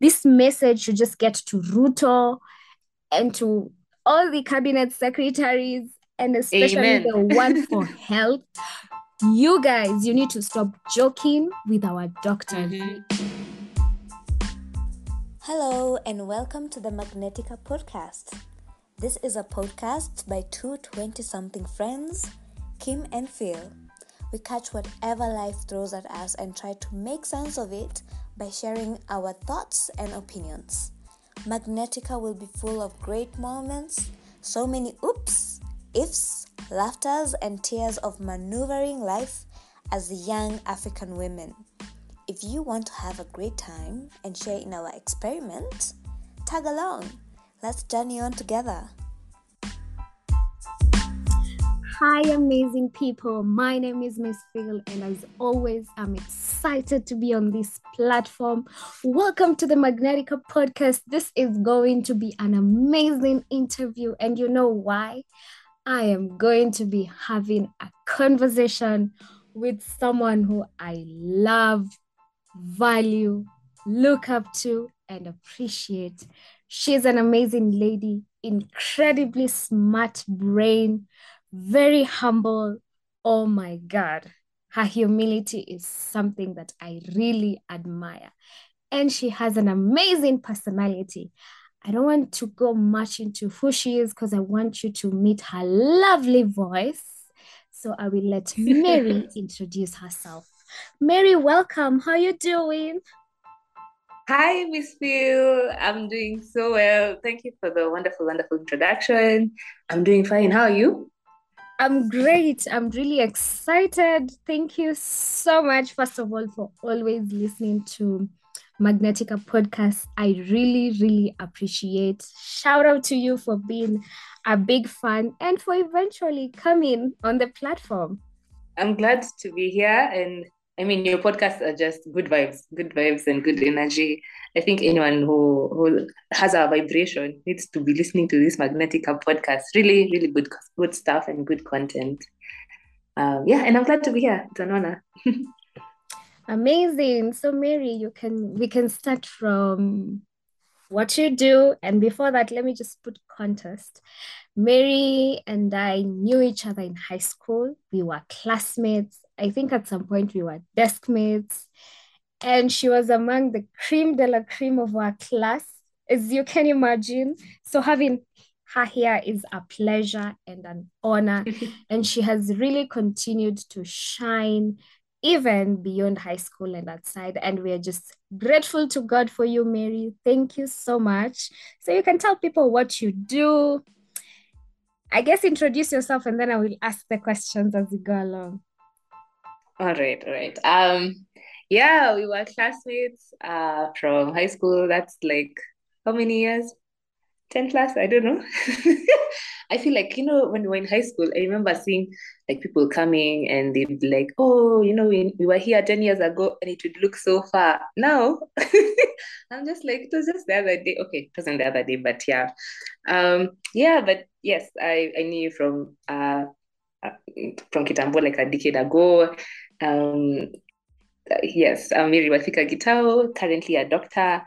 this message should just get to Ruto and to all the cabinet secretaries and especially Amen. the one for health. You guys, you need to stop joking with our doctors. Mm-hmm. Hello, and welcome to the Magneticah podcast. This is a podcast by two 20 something friends, Kim and Phyll. We catch whatever life throws at us and try to make sense of it by sharing our thoughts and opinions. Magneticah will be full of great moments, so many oops, ifs, laughters, and tears of maneuvering life as young African women. If you want to have a great time and share in our experiment, tag along. Let's journey on together. Hi, amazing people. My name is Miss Phyll, and as always, I'm excited to be on this platform. Welcome to the Magneticah podcast. This is going to be an amazing interview, and you know why? I am going to be having a conversation with someone who I love, value, look up to, and appreciate. She's an amazing lady, incredibly smart brain very humble. Oh my God. Her humility is something that I really admire. And she has an amazing personality. I don't want to go much into who she is because I want you to meet her lovely voice. So I will let Mary introduce herself. Mary, welcome. How are you doing? Hi, Miss Phyll. I'm doing so well. Thank you for the wonderful, wonderful introduction. I'm doing fine. How are you? I'm great. I'm really excited. Thank you so much, first of all, for always listening to Magneticah podcast. I really, really appreciate. Shout out to you for being a big fan and for eventually coming on the platform. I'm glad to be here and I mean, your podcasts are just good vibes, good vibes, and good energy. I think anyone who who has a vibration needs to be listening to this Magneticah podcast. Really, really good, good stuff and good content. Um, yeah, and I'm glad to be here. It's an honor. Amazing. So, Mary, you can we can start from what you do, and before that, let me just put context. Mary and I knew each other in high school. We were classmates I think at some point we were desk mates. And she was among the cream de la cream of our class, as you can imagine. So having her here is a pleasure and an honor. and she has really continued to shine even beyond high school and outside. And we are just grateful to God for you, Mary. Thank you so much. So you can tell people what you do. I guess introduce yourself and then I will ask the questions as we go along. All right, all right. Um, yeah, we were classmates uh from high school. That's like how many years? 10 plus, I don't know. I feel like, you know, when we were in high school, I remember seeing like people coming and they'd be like, oh, you know, we, we were here 10 years ago and it would look so far. Now, I'm just like, it was just the other day. Okay, it wasn't the other day, but yeah. Um, yeah, but yes, I, I knew you from uh, uh from Kitambo like a decade ago. Um, yes, I'm Mary Wathika Gitau, currently a doctor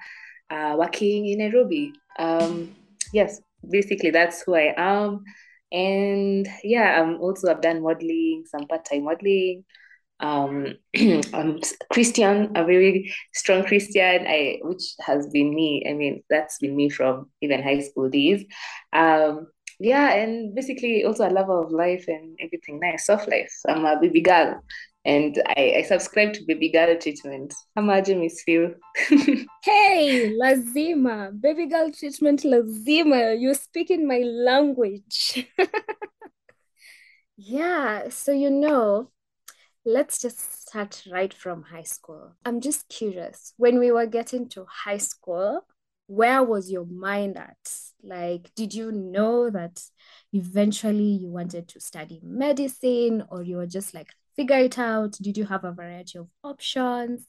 uh, working in Nairobi. Um, yes, basically that's who I am. And yeah, I'm also I've done modeling, some part-time modeling. Um, I'm Christian, a very strong Christian, I which has been me. I mean, that's been me from even high school days. Um, yeah, and basically also a lover of life and everything nice, soft life. I'm a baby girl and I, I subscribe to baby girl treatment. Amaje Miss Phyll. hey, lazima. Baby girl treatment lazima. You're speaking my language. yeah, so you know, let's just start right from high school. I'm just curious. When we were getting to high school, where was your mind at? Like, did you know that eventually you wanted to study medicine or you were just like figure it out? Did you have a variety of options?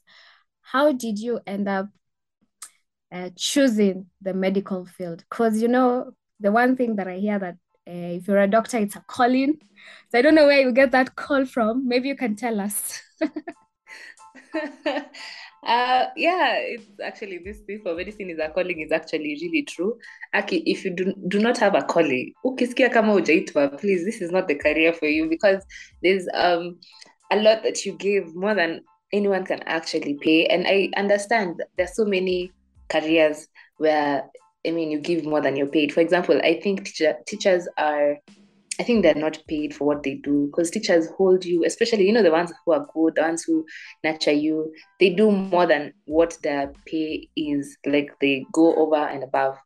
How did you end up uh, choosing the medical field? Because, you know, the one thing that I hear that uh, if you're a doctor, it's a calling. So I don't know where you get that call from. Maybe you can tell us. Uh, yeah, it's actually this thing for medicine is a calling is actually really true. Aki, if you do, do not have a calling, ukisikia kama hujaitwa, please, this is not the career for you because there's um a lot that you give more than anyone can actually pay. And I understand there's so many careers where I mean you give more than you're paid. For example, I think teacher, teachers are I think they're not paid for what they do because teachers hold you, especially you know the ones who are good, the ones who nurture you. They do more than what their pay is. Like they go over and above,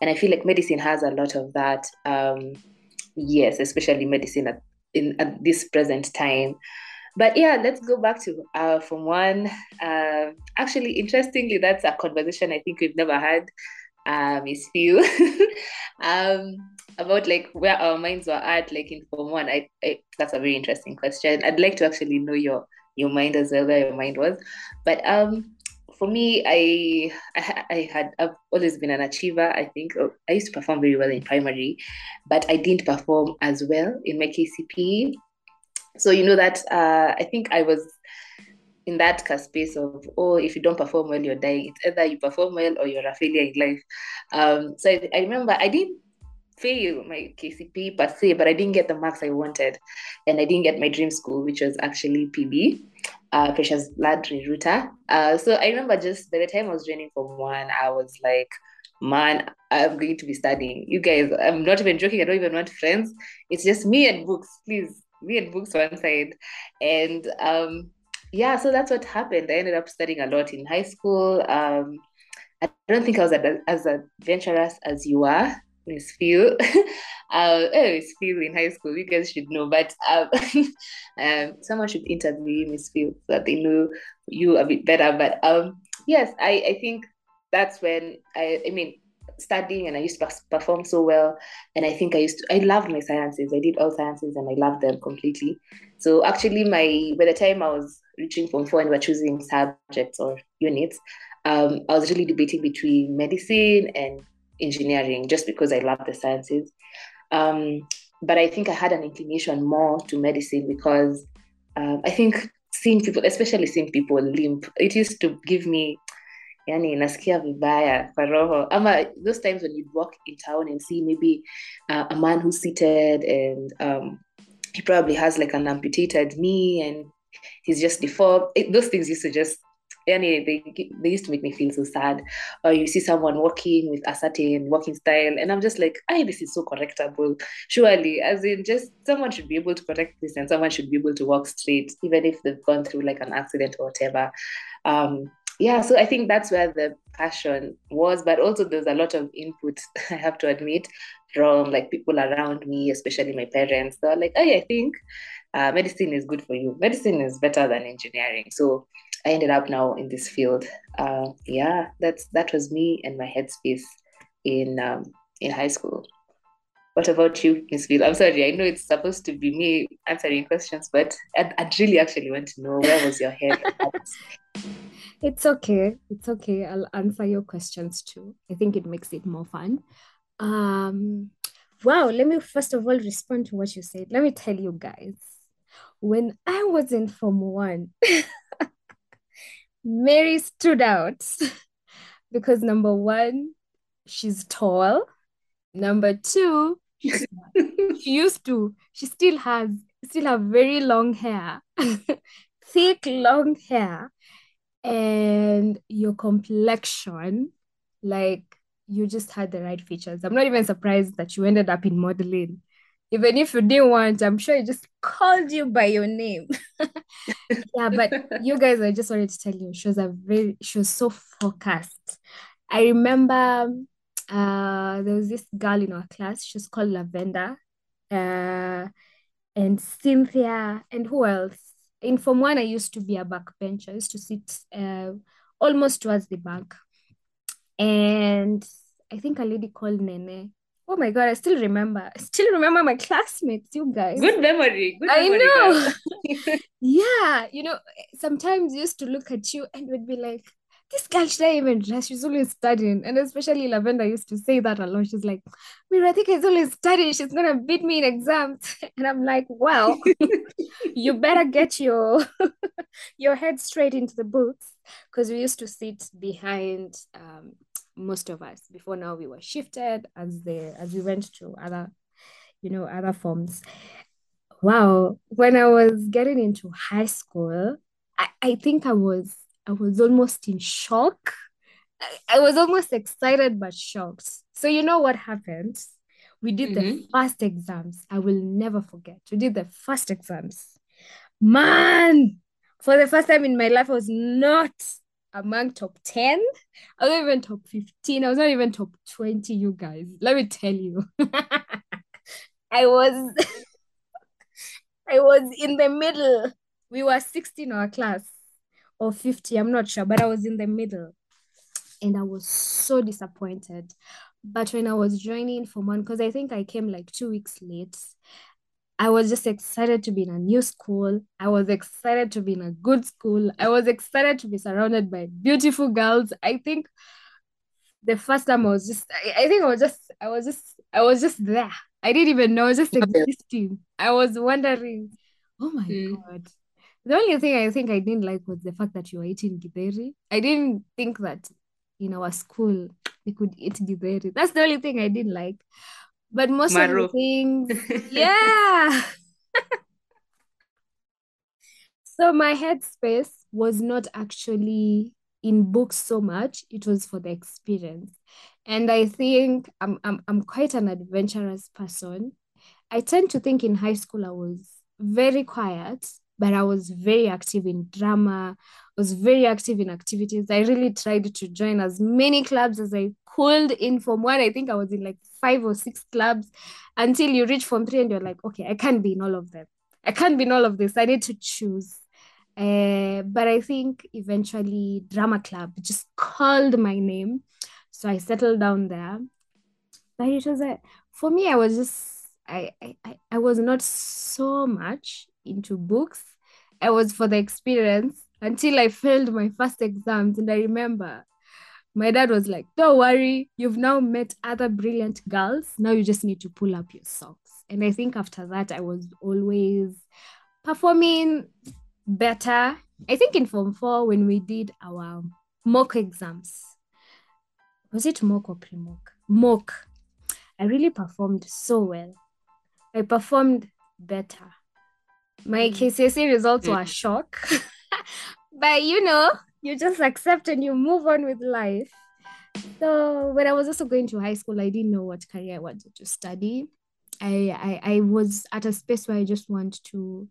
and I feel like medicine has a lot of that. Um, yes, especially medicine at in at this present time. But yeah, let's go back to uh, from one. Uh, actually, interestingly, that's a conversation I think we've never had, Miss Phyll. um, about like where our minds were at like in form one I, I that's a very interesting question i'd like to actually know your your mind as well where your mind was but um for me i i, I had i've always been an achiever i think oh, i used to perform very well in primary but i didn't perform as well in my KCPE. so you know that uh, i think i was in that space of oh if you don't perform well you're dying it's either you perform well or you're a failure in life um, so I, I remember i didn't fail my KCPE per se, but I didn't get the marks I wanted. And I didn't get my dream school, which was actually PB, uh, Precious Blood Riruta. Uh, so I remember just by the time I was joining Form 1, I was like, man, I'm going to be studying. You guys, I'm not even joking. I don't even want friends. It's just me and books, please. Me and books one side. And um, yeah, so that's what happened. I ended up studying a lot in high school. Um, I don't think I was as adventurous as you are Miss Phyll. uh, Miss Phyll in high school, you guys should know. But um, um, someone should interview Miss Phyll so that they know you a bit better. But um, yes, I, I think that's when I, I mean, studying and I used to perform so well. And I think I used to, I loved my sciences. I did all sciences and I loved them completely. So actually, my by the time I was reaching form four and we we're choosing subjects or units, um, I was really debating between medicine and engineering just because I love the sciences. Um, but I think I had an inclination more to medicine because um, I think seeing people, especially seeing people limp, it used to give me yani nasikia vibaya kwa roho ama those times when you'd walk in town and see maybe uh, a man who's seated and um, he probably has like an amputated knee and he's just deformed it, those things used to just any they they used to make me feel so sad. Or you see someone walking with a certain walking style, and I'm just like, "Hey, this is so correctable." Surely, as in, just someone should be able to correct this, and someone should be able to walk straight, even if they've gone through like an accident or whatever. Um, yeah, so I think that's where the passion was, but also there's a lot of input. I have to admit from like people around me, especially my parents. They're like, "Hey, I think." Uh, medicine is good for you. Medicine is better than engineering. So I ended up now in this field. Uh, yeah, that's that was me and my headspace in um, in high school. What about you, Miss Phyll? I'm sorry, I know it's supposed to be me answering questions, but I'd, I'd really actually want to know where was your head It's okay. It's okay. I'll answer your questions too. I think it makes it more fun. Um, wow, let me first of all respond to what you said. Let me tell you guys, when I was in Form 1, Mary stood out because number one, she's tall. Number two, she used to, she still has, still have very long hair, thick, long hair, and your complexion, like you just had the right features. I'm not even surprised that you ended up in modeling even if you didn't want, I'm sure he just called you by your name. yeah, but you guys, I just wanted to tell you, she was a very, she was so focused. I remember uh there was this girl in our class, she was called Lavender, uh, and Cynthia, and who else? In Form 1, I used to be a backbencher. I used to sit uh, almost towards the back. And I think a lady called Nene Oh my god, I still remember. I still remember my classmates, you guys. Good memory. Good I memory, know. yeah, you know, sometimes used to look at you and would be like, this girl should I even dress? She's always studying. And especially Lavender used to say that a lot. She's like, Mira, I think is always studying. She's gonna beat me in exams. And I'm like, well, you better get your your head straight into the books. Because we used to sit behind um, most of us. Before now we were shifted as the as we went to other, you know, other forms. Wow. When I was getting into high school, I, I think I was I was almost in shock. I, was almost excited but shocked. So you know what happened? We did mm-hmm. the first exams. I will never forget. We did the first exams. Man, for the first time in my life, I was not among top 10. I was not even top 15. I was not even top 20, you guys. Let me tell you. I was I was in the middle. We were 16 in our class or 50, I'm not sure, but I was in the middle. And I was so disappointed. But when I was joining for 1, because I think I came like two weeks late, I was just excited to be in a new school. I was excited to be in a good school. I was excited to be surrounded by beautiful girls. I think the first time I was just, I, I think I was just, I was just, I was just there. I didn't even know, I was just existing. I was wondering, oh my mm. God, the only thing I think I didn't like was the fact that you were eating githeri. I didn't think that in our school we could eat githeri. That's the only thing I didn't like. But most Maru. of the things, yeah. so my headspace was not actually in books so much. It was for the experience. And I think I'm, I'm, I'm quite an adventurous person. I tend to think in high school I was very quiet but I was very active in drama, was very active in activities. I really tried to join as many clubs as I could in Form 1. I think I was in like five or six clubs until you reach Form 3 and you're like, okay, I can't be in all of them. I can't be in all of this. I need to choose. Uh, but I think eventually Drama Club just called my name. So I settled down there. But it was a, for me, I was just, I, I, I was not so much into books. I was for the experience until I failed my first exams. And I remember my dad was like, Don't worry, you've now met other brilliant girls. Now you just need to pull up your socks. And I think after that, I was always performing better. I think in Form 4, when we did our mock exams, was it mock or pre mock? Mock. I really performed so well. I performed better. My KCSE results were a shock. but you know, you just accept and you move on with life. So when I was also going to high school, I didn't know what career I wanted to study. I, I I was at a space where I just want to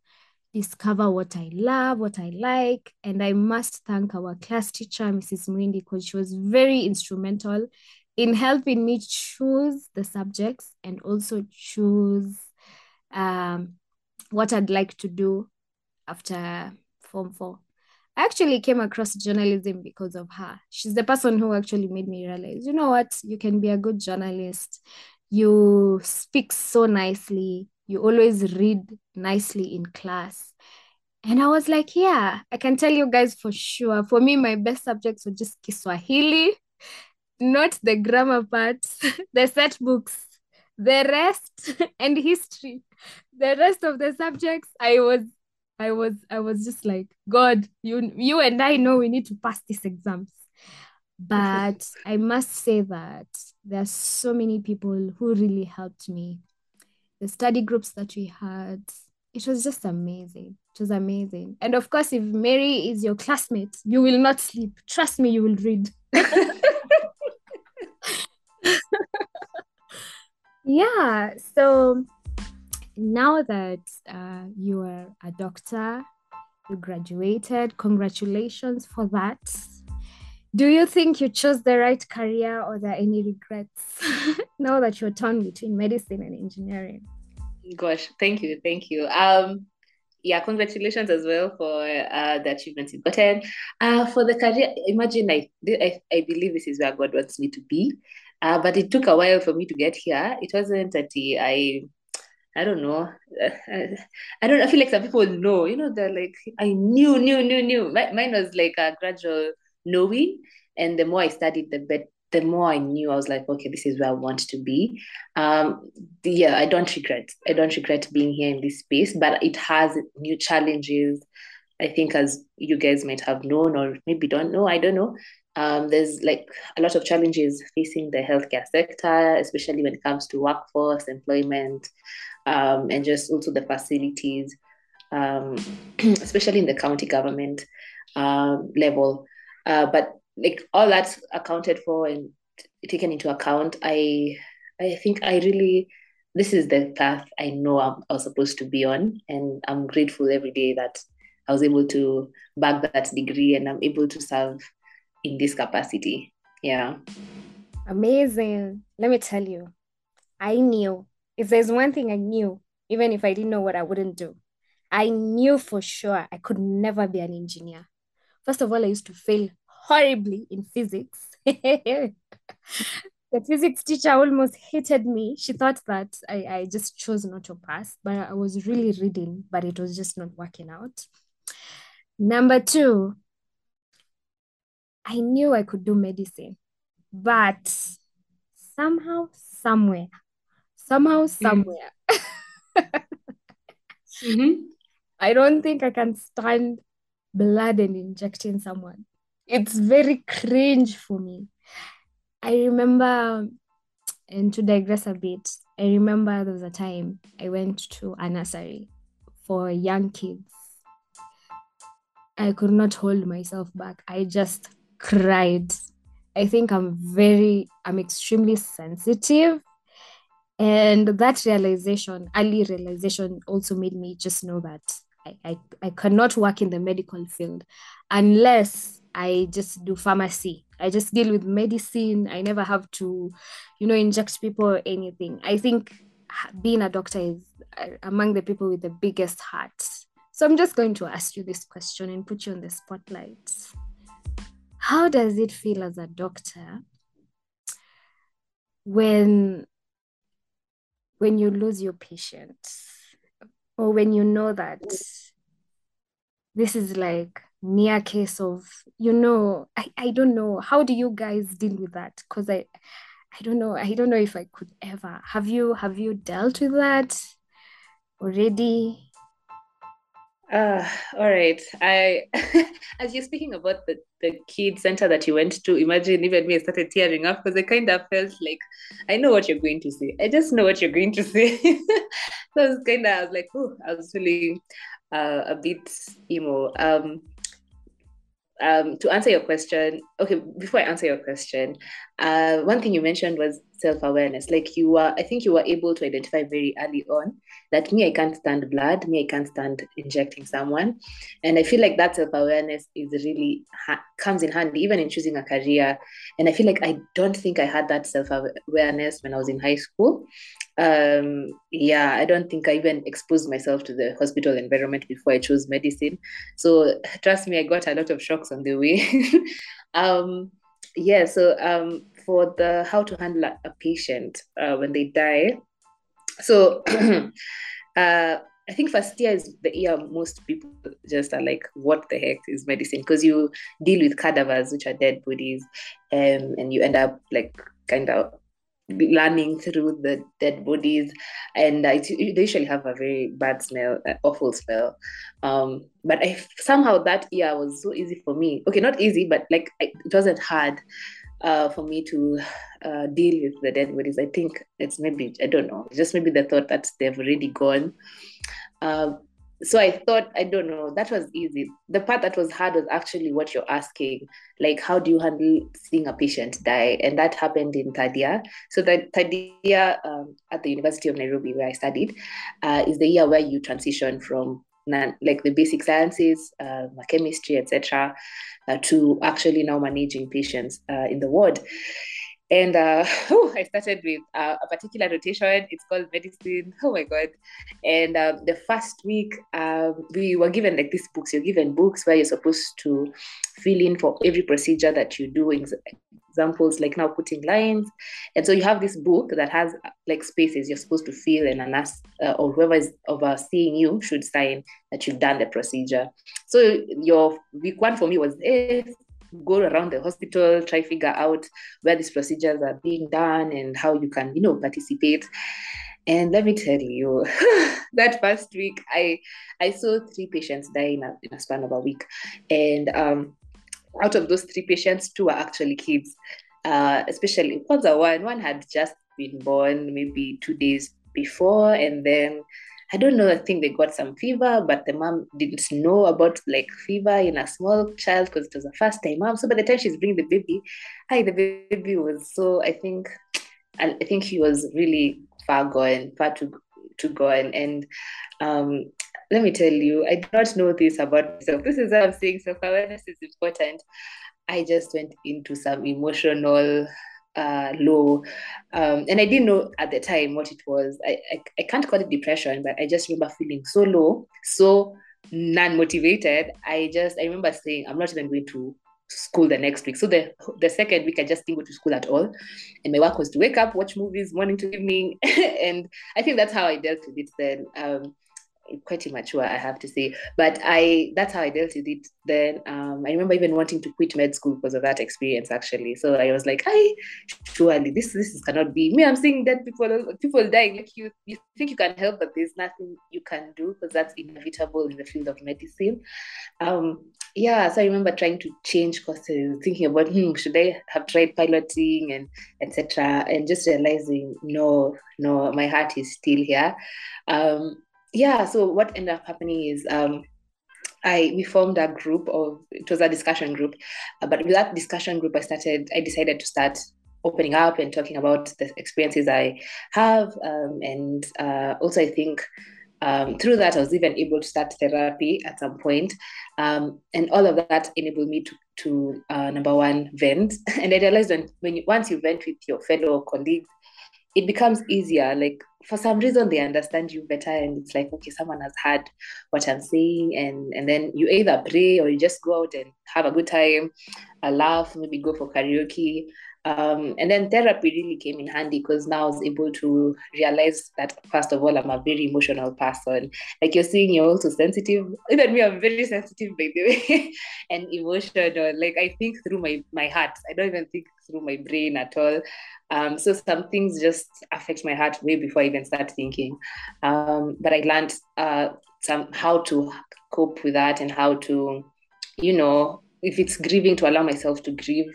discover what I love, what I like. And I must thank our class teacher, Mrs. Mwindi, because she was very instrumental in helping me choose the subjects and also choose um, what I'd like to do after Form 4. I actually came across journalism because of her. She's the person who actually made me realize, you know what, you can be a good journalist. You speak so nicely. You always read nicely in class. And I was like, yeah, I can tell you guys for sure. For me, my best subjects were just Kiswahili, not the grammar parts, the set books, the rest, and history. The rest of the subjects i was i was i was just like god you you and i know we need to pass these exams. But i must say that there are so many people who really helped me. The study groups that we had it was just amazing. It was amazing. And of course if mary is your classmate you will not sleep. Trust me you will read yeah so now that uh, you are a doctor, you graduated, congratulations for that. Do you think you chose the right career or there are any regrets now that you're torn between medicine and engineering? Gosh, thank you, thank you. Um, yeah, congratulations as well for uh, the achievements you've gotten. Uh, for the career, imagine I, I, I believe this is where God wants me to be. Uh, but it took a while for me to get here. It wasn't that I I don't know. I don't. I feel like some people know. You know, they're like, I knew, knew, knew, knew. Mine was like a gradual knowing. And the more I studied, the better the more I knew, I was like, okay, this is where I want to be. Um, yeah, I don't regret. I don't regret being here in this space, but it has new challenges. I think, as you guys might have known, or maybe don't know, I don't know. Um, there's like a lot of challenges facing the healthcare sector, especially when it comes to workforce, employment, um, and just also the facilities, um, especially in the county government um, level. Uh, but like all that's accounted for and taken into account i i think i really this is the path i know I'm, i was supposed to be on and i'm grateful every day that i was able to bag that degree and i'm able to serve in this capacity yeah amazing let me tell you i knew if there's one thing i knew even if i didn't know what i wouldn't do i knew for sure i could never be an engineer first of all i used to fail horribly in physics. the physics teacher almost hated me. She thought that I, I just chose not to pass, but I was really reading, but it was just not working out. Number two, I knew I could do medicine, but somehow, somewhere, somehow, mm. somewhere, mm-hmm. I don't think I can stand blood and injecting someone it's very cringe for me. I remember, and to digress a bit, I remember there was a time I went to a nursery for young kids. I could not hold myself back. I just cried. I think I'm very, I'm extremely sensitive. And that realization, early realization, also made me just know that I, I, I cannot work in the medical field unless I just do pharmacy. I just deal with medicine. I never have to, you know, inject people or anything. I think being a doctor is uh, among the people with the biggest hearts. So I'm just going to ask you this question and put you on the spotlight. How does it feel as a doctor when when you lose your patient or when you know that this is like near case of you know I, I don't know. How do you guys deal with that? Because i i don't know. I don't know if i could ever. Have you have you dealt with that already uh, all right. I, as you're speaking about the, the kid center that you went to, imagine even me, I started tearing up because I kind of felt like I know what you're going to say. I just know what you're going to say. so I was kind of, I was like, oh, I was feeling uh, a bit emo. Um, um, to answer your question, okay, before I answer your question, uh, one thing you mentioned was self awareness. Like you were, I think you were able to identify very early on that me, I can't stand blood, me, I can't stand injecting someone. And I feel like that self awareness is really ha- comes in handy, even in choosing a career. And I feel like I don't think I had that self awareness when I was in high school um yeah i don't think i even exposed myself to the hospital environment before i chose medicine. So trust me i got a lot of shocks on the way. Um yeah so um for the how to handle a patient uh, when they die. So uh I think first year is the year most people just are like, what the heck is medicine? Because you deal with cadavers, which are dead bodies, um, and you end up like kind of learning through the dead bodies and uh, they usually have a very bad smell uh, awful smell. Um, but I, somehow that year was so easy for me. Okay not easy but like I, it wasn't hard uh, for me to uh, deal with the dead bodies. I think it's maybe i don't know just maybe the thought that they've already gone. Um, so I thought, I don't know, that was easy. The part that was hard was actually what you're asking, like how do you handle seeing a patient die? And that happened in third year. So the third year um, at the University of Nairobi, where I studied, uh, is the year where you transition from like the basic sciences, uh, chemistry, etc., uh, to actually now managing patients uh, in the ward. And uh, oh, I started with uh, a particular rotation. It's called medicine. Oh my God. And um, the first week, um, we were given like these books. You're given books where you're supposed to fill in for every procedure that you do. Examples like now putting lines. And so you have this book that has like spaces you're supposed to fill, and a nurse uh, or whoever is overseeing you should sign that you've done the procedure. So your week one for me was go around the hospital, try figure out where these procedures are being done and how you can, you know, participate. And let me tell you, that first week, I I saw three patients die in a, in a span of a week, and um, out of those three patients, two were actually kids. Uh, especially a one, one had just been born maybe two days before, and then I don't know, I think they got some fever, but the mom didn't know about like fever in a small child because it was a first time mom. So by the time she's bringing the baby, hi, the baby was so I think I think he was really far gone, far too to gone. And um let me tell you, I did not know this about myself. This is what I'm saying self-awareness is important. I just went into some emotional uh, low. Um, and I didn't know at the time what it was. I, I, I can't call it depression, but I just remember feeling so low, so non-motivated. I just I remember saying, I'm not even going to school the next week. So the the second week I just didn't go to school at all. And my work was to wake up, watch movies morning to evening. and I think that's how I dealt with it then. Um, quite immature, I have to say. But I that's how I dealt with it then. Um, I remember even wanting to quit med school because of that experience actually. So I was like, I surely this this cannot be me. I'm seeing dead people people dying. Like you you think you can help, but there's nothing you can do because that's inevitable in the field of medicine. Um, yeah, so I remember trying to change courses, thinking about hmm, should I have tried piloting and etc. And just realizing no, no, my heart is still here. Um, yeah, so what ended up happening is um, I we formed a group of it was a discussion group, uh, but with that discussion group, I started I decided to start opening up and talking about the experiences I have, um, and uh, also I think um, through that I was even able to start therapy at some point, um, and all of that enabled me to to uh, number one vent, and I realized when when you, once you vent with your fellow colleagues, it becomes easier. Like for some reason they understand you better and it's like okay someone has heard what i'm saying and and then you either pray or you just go out and have a good time a laugh maybe go for karaoke um, and then therapy really came in handy because now I was able to realize that first of all I'm a very emotional person. Like you're seeing, you're also sensitive. Even me, I'm very sensitive by the way, and emotional. Like I think through my my heart. I don't even think through my brain at all. Um, so some things just affect my heart way before I even start thinking. Um, but I learned uh, some how to cope with that and how to, you know, if it's grieving to allow myself to grieve.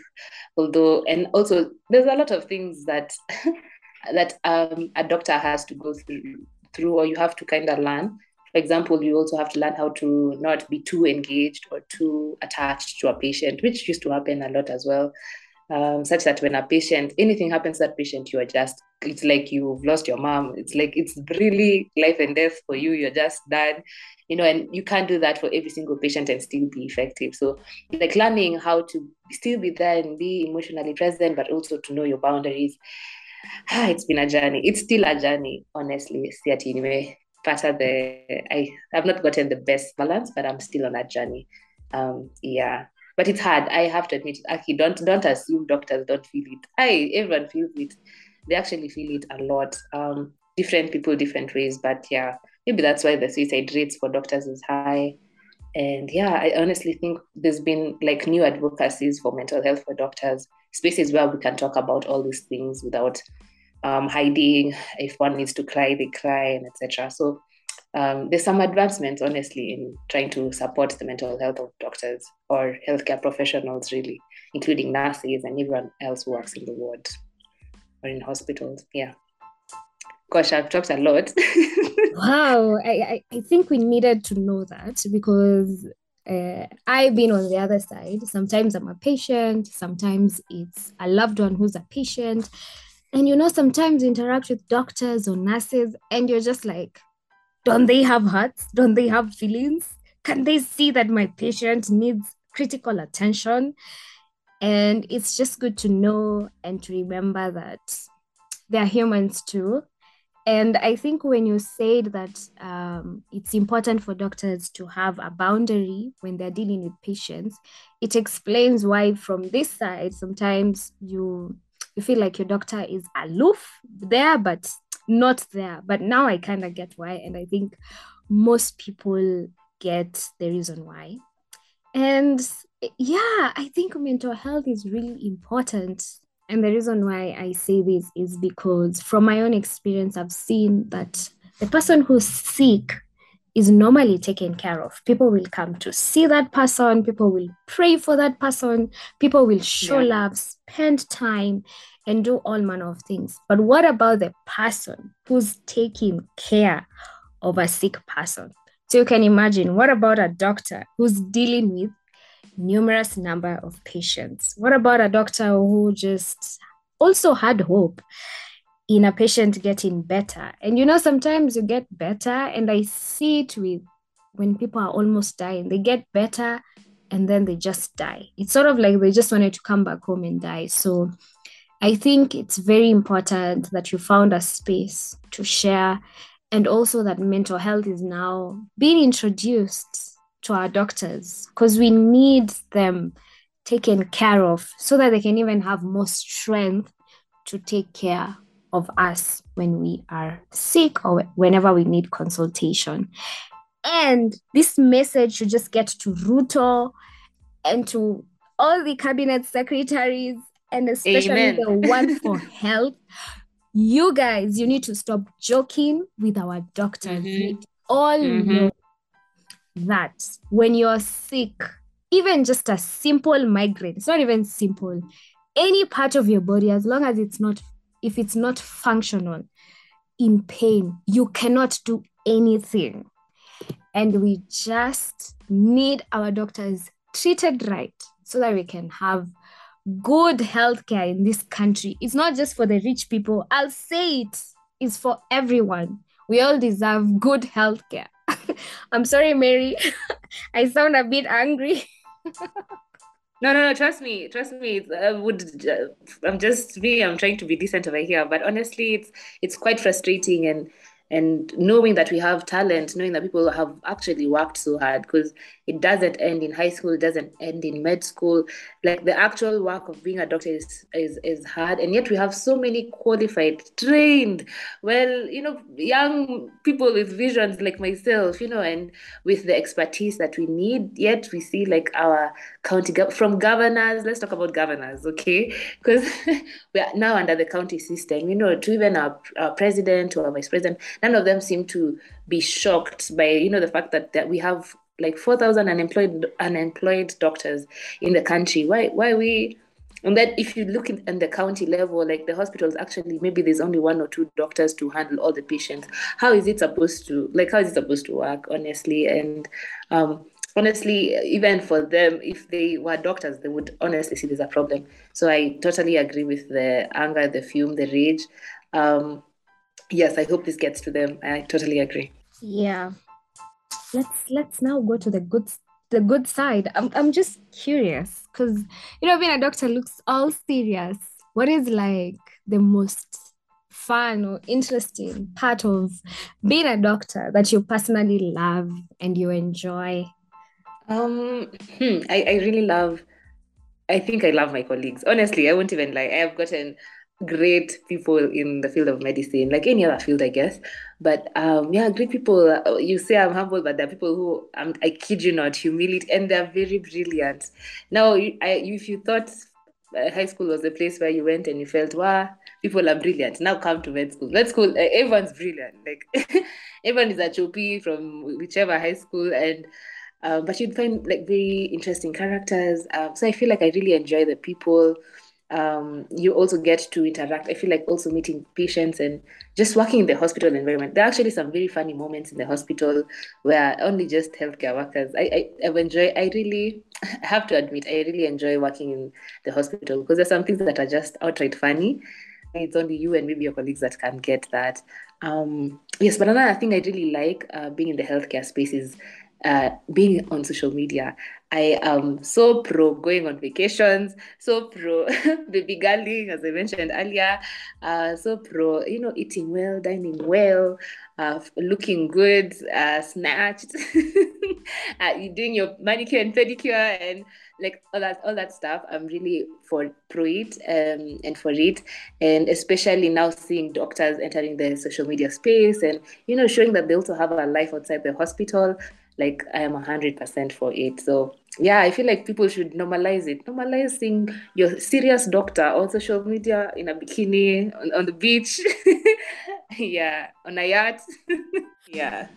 Although, and also there's a lot of things that that um, a doctor has to go through, through, or you have to kind of learn. For example, you also have to learn how to not be too engaged or too attached to a patient, which used to happen a lot as well um, such that when a patient, anything happens to that patient, you are just, it's like you've lost your mom. It's like, it's really life and death for you. You're just done, you know, and you can't do that for every single patient and still be effective. So, like learning how to still be there and be emotionally present, but also to know your boundaries. Ah, it's been a journey. It's still a journey, honestly. Siati anyway. Part of the, I have not gotten the best balance, but I'm still on that journey. Um, yeah but it's hard. I have to admit, Aki, don't don't assume doctors don't feel it. I everyone feels it. They actually feel it a lot. Um, different people, different ways. But yeah, maybe that's why the suicide rates for doctors is high. And yeah, I honestly think there's been like new advocacies for mental health for doctors, spaces where we can talk about all these things without um, hiding. If one needs to cry, they cry, and etc. So um, there's some advancements, honestly, in trying to support the mental health of doctors or healthcare professionals, really, including nurses and everyone else who works in the ward or in hospitals. Yeah. Gosh, I've talked a lot. wow. I, I, think we needed to know that because uh, I've been on the other side. Sometimes I'm a patient, sometimes it's a loved one who's a patient. And you know, sometimes you interact with doctors or nurses, and you're just like, don't they have hearts? Don't they have feelings? Can they see that my patient needs critical attention? And it's just good to know and to remember that they're humans too. And I think when you said that um, it's important for doctors to have a boundary when they're dealing with patients, it explains why from this side sometimes you you feel like your doctor is aloof there, but not there. But now I kind of get why. And I think most people get the reason why. And yeah, I think mental health is really important. And the reason why I say this is because from my own experience, I've seen that the person who's sick is normally taken care of. People will come to see that person, people will pray for that person, people will show yeah. love, spend time, and do all manner of things. But what about the person who's taking care of a sick person? So you can imagine, what about a doctor who's dealing with numerous number of patients? What about a doctor who just also had hope in a patient getting better? And you know, sometimes you get better, and I see it with when people are almost dying, they get better and then they just die. It's sort of like they just wanted to come back home and die. So I think it's very important that you found a space to share and also that mental health is now being introduced to our doctors because we need them taken care of so that they can even have more strength to take care of us when we are sick or whenever we need consultation. And this message should just get to Ruto and to all the cabinet secretaries and especially Amen. the one for health. You guys, you need to stop joking with our doctors. Mm-hmm. We all mm-hmm. know that when you're sick, even just a simple migraine, it's not even simple, any part of your body, as long as it's not, if it's not functional, in pain, you cannot do anything. And we just need our doctors treated right so that we can have good healthcare in this country. It's not just for the rich people. I'll say it is for everyone. We all deserve good healthcare. I'm sorry, Mary. I sound a bit angry. no, no, no. Trust me. Trust me. I would. Uh, I'm just me. I'm trying to be decent over here, but honestly, it's it's quite frustrating and and knowing that we have talent, knowing that people have actually worked so hard because it doesn't end in high school, it doesn't end in med school. Like the actual work of being a doctor is, is, is hard. And yet we have so many qualified, trained, well, you know, young people with visions like myself, you know, and with the expertise that we need. Yet we see like our county, go- from governors, let's talk about governors, okay? Because we are now under the county system, you know, to even our, our president or our vice president none of them seem to be shocked by you know the fact that, that we have like 4000 unemployed unemployed doctors in the country. Why why we and then if you look in, in the county level like the hospitals actually maybe there's only one or two doctors to handle all the patients. How is it supposed to like how is it supposed to work honestly? And um honestly even for them if they were doctors they would honestly see there's a problem. So i totally agree with the anger the fume the rage. Um yes i hope this gets to them. I totally agree. Yeah. Let's let's now go to the good the good side. I'm, I'm just curious because you know being a doctor looks all serious. What is like the most fun or interesting part of being a doctor that you personally love and you enjoy? Um hmm, I, I really love i think i love my colleagues. Honestly i won't even lie. I have gotten great people in the field of medicine, like any other field, I guess. But um, yeah, great people. You say I'm humble, but there are people who um, I kid you not, humility, and they're very brilliant. Now, I, if you thought uh, high school was the place where you went and you felt, wow, people are brilliant. Now come to med school. Med school, uh, everyone's brilliant. Like everyone is a chopi from whichever high school, and uh, but you'd find like very interesting characters. Um, so I feel like I really enjoy the people um, you also get to interact. I feel like also meeting patients and just working in the hospital environment. There are actually some very funny moments in the hospital where only just healthcare workers. I, I, I enjoy. I really I have to admit I really enjoy working in the hospital because there's some things that are just outright funny. It's only you and maybe your colleagues that can get that. Um, yes, but another thing I really like uh, being in the healthcare space is uh, being on social media. I am so pro going on vacations, so pro baby girling, as I mentioned earlier, uh, so pro, you know, eating well, dining well, uh, looking good, uh, snatched, uh, doing your manicure and pedicure and like all that, all that stuff. I'm really for pro it um, and for it, and especially now seeing doctors entering the social media space and you know showing that they also have a life outside the hospital like I am 100% for it. So yeah, I feel like people should normalize it. Normalize seeing your serious doctor on social media in a bikini on, on the beach. yeah, on a yacht. yeah.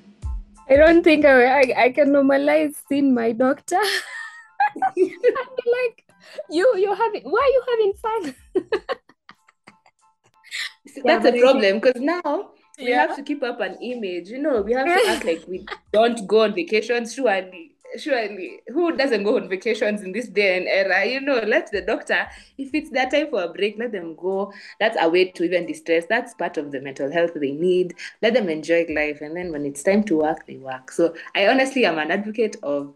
I don't think I, I, I can normalize seeing my doctor. like, you you're having why are you having fun? That's yeah, a problem because now we yeah. have to keep up an image. You know, we have to act like we don't go on vacations. Surely, surely, who doesn't go on vacations in this day and era? You know, let the doctor, if it's their time for a break, let them go. That's a way to even distress. That's part of the mental health they need. Let them enjoy life, and then when it's time to work, they work. So I honestly am an advocate of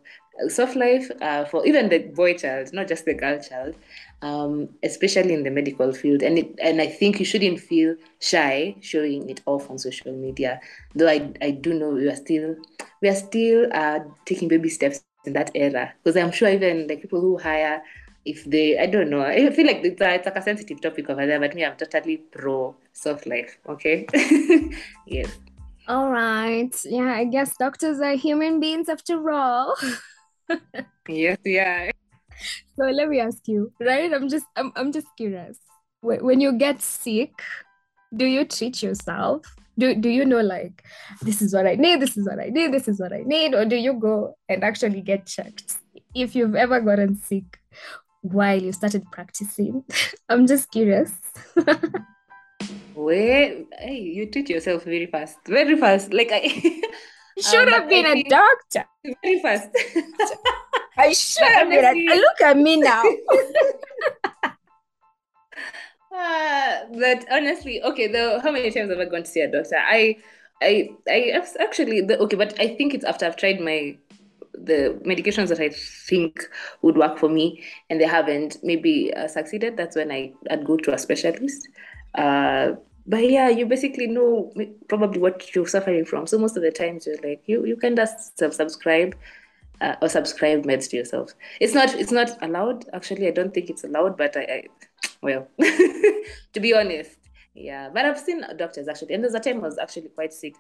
soft life uh, for even the boy child, not just the girl child um, especially in the medical field. And it, and I think you shouldn't feel shy showing it off on social media. Though I, I do know we are still we are still uh, taking baby steps in that era. Because I'm sure even the people who hire if they I don't know I feel like it's, a, it's like a sensitive topic over there but me I'm totally pro soft life okay? Yes. All right. Yeah I guess doctors are human beings after all. Yes yeah so let me ask you, right? I'm just I'm, I'm just curious. When you get sick, do you treat yourself? Do, do you know like this is what I need, this is what I need, this is what I need, or do you go and actually get checked if you've ever gotten sick while you started practicing? I'm just curious. Wait, hey, you treat yourself very fast, very fast. Like I should um, have been I a doctor. Very fast. I should have been. A, look at me now. uh, but honestly, okay. Though, how many times have I gone to see a doctor? I, I, I actually the, okay, but I think it's after I've tried my the medications that I think would work for me, and they haven't maybe uh, succeeded. That's when I I'd go to a specialist. Uh, but yeah, you basically know probably what you're suffering from. So most of the times you're like, you you can just self subscribe uh, or subscribe meds to yourself. It's not it's not allowed. Actually, I don't think it's allowed. But I, I well, to be honest, yeah. But I've seen doctors actually, and there's a time I was actually quite sick.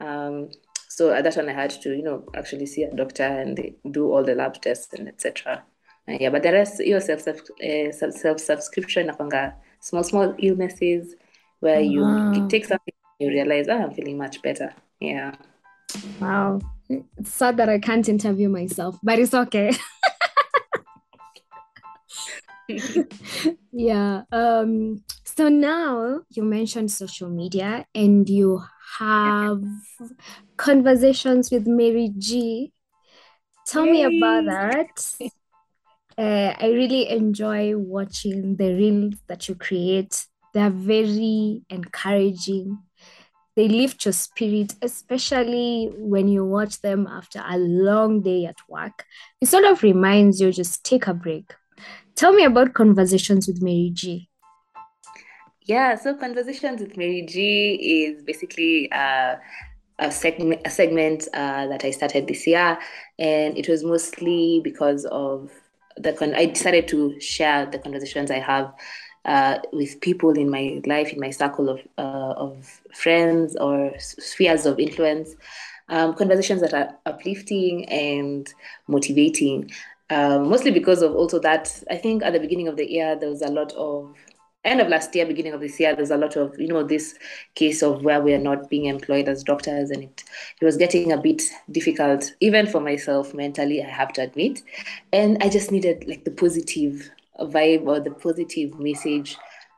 Um, so at that one, I had to, you know, actually see a doctor and do all the lab tests and etc. Uh, yeah, but the rest, your self uh, self subscription, small small illnesses where you, you take something you realize, oh, I'm feeling much better. Yeah. Wow. It's sad that I can't interview myself, but it's okay. yeah. Um, so now you mentioned social media and you have conversations with Mary G. Tell Yay. me about that. Uh, I really enjoy watching the reels that you create they're very encouraging. They lift your spirit, especially when you watch them after a long day at work. It sort of reminds you just take a break. Tell me about conversations with Mary G. Yeah, so conversations with Mary G is basically uh, a segment, a segment uh, that I started this year, and it was mostly because of the con- I decided to share the conversations I have uh, with people in my life, in my circle of, uh, of friends or spheres of influence, um, conversations that are uplifting and motivating. Um, mostly because of also that, I think at the beginning of the year, there was a lot of end of last year, beginning of this year, there's a lot of, you know, this case of where we are not being employed as doctors and it, it was getting a bit difficult, even for myself mentally, I have to admit. And I just needed like the positive vibe or the positive message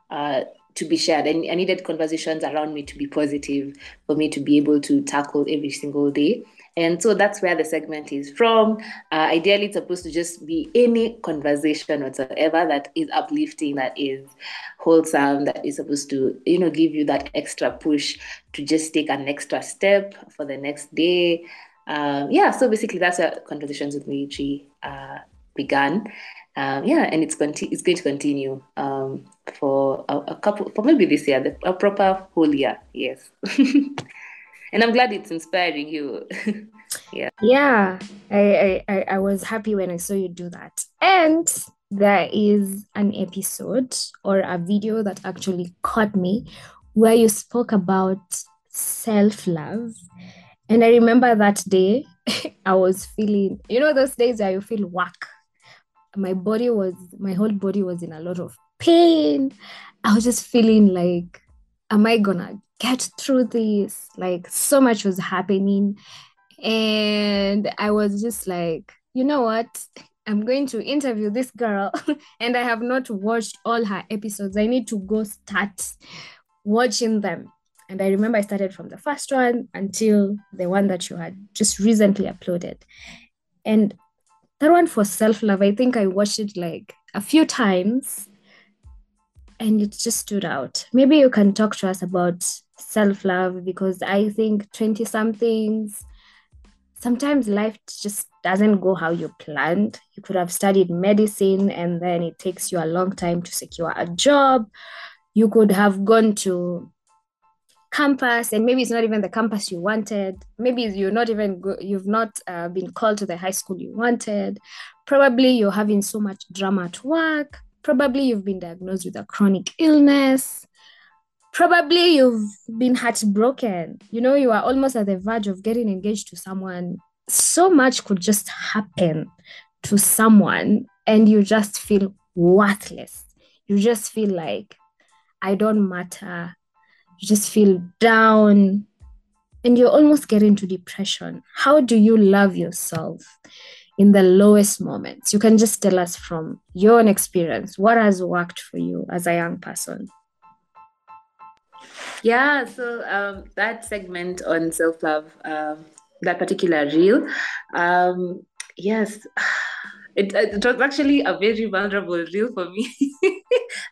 uh, to be shared. And I needed conversations around me to be positive for me to be able to tackle every single day. And so that's where the segment is from. Uh, ideally, it's supposed to just be any conversation whatsoever that is uplifting, that is wholesome, that is supposed to, you know, give you that extra push to just take an extra step for the next day. Um, yeah, so basically, that's where conversations with Mary G uh, began um, yeah, and it's conti- it's going to continue um, for a, a, couple, for maybe this year, the, a proper whole year. Yes, and I'm glad it's inspiring you. yeah, yeah, I, I I was happy when I saw you do that, and there is an episode or a video that actually caught me where you spoke about self love, and I remember that day I was feeling, you know, those days where you feel whack. My body was, my whole body was in a lot of pain. I was just feeling like, am I gonna get through this? Like, so much was happening. And I was just like, you know what? I'm going to interview this girl, and I have not watched all her episodes. I need to go start watching them. And I remember I started from the first one until the one that you had just recently uploaded. And that one for self love, I think I watched it like a few times and it just stood out. Maybe you can talk to us about self love because I think 20 somethings, sometimes life just doesn't go how you planned. You could have studied medicine and then it takes you a long time to secure a job. You could have gone to campus and maybe it's not even the campus you wanted. Maybe you're not even you've not uh, been called to the high school you wanted. Probably you're having so much drama at work. Probably you've been diagnosed with a chronic illness. Probably you've been heartbroken. You know you are almost at the verge of getting engaged to someone. So much could just happen to someone and you just feel worthless. You just feel like i don't matter you just feel down and you almost get into depression. How do you love yourself in the lowest moments? You can just tell us from your own experience what has worked for you as a young person. Yeah, so um, that segment on self love, um, that particular reel, um, yes, it, it was actually a very vulnerable reel for me.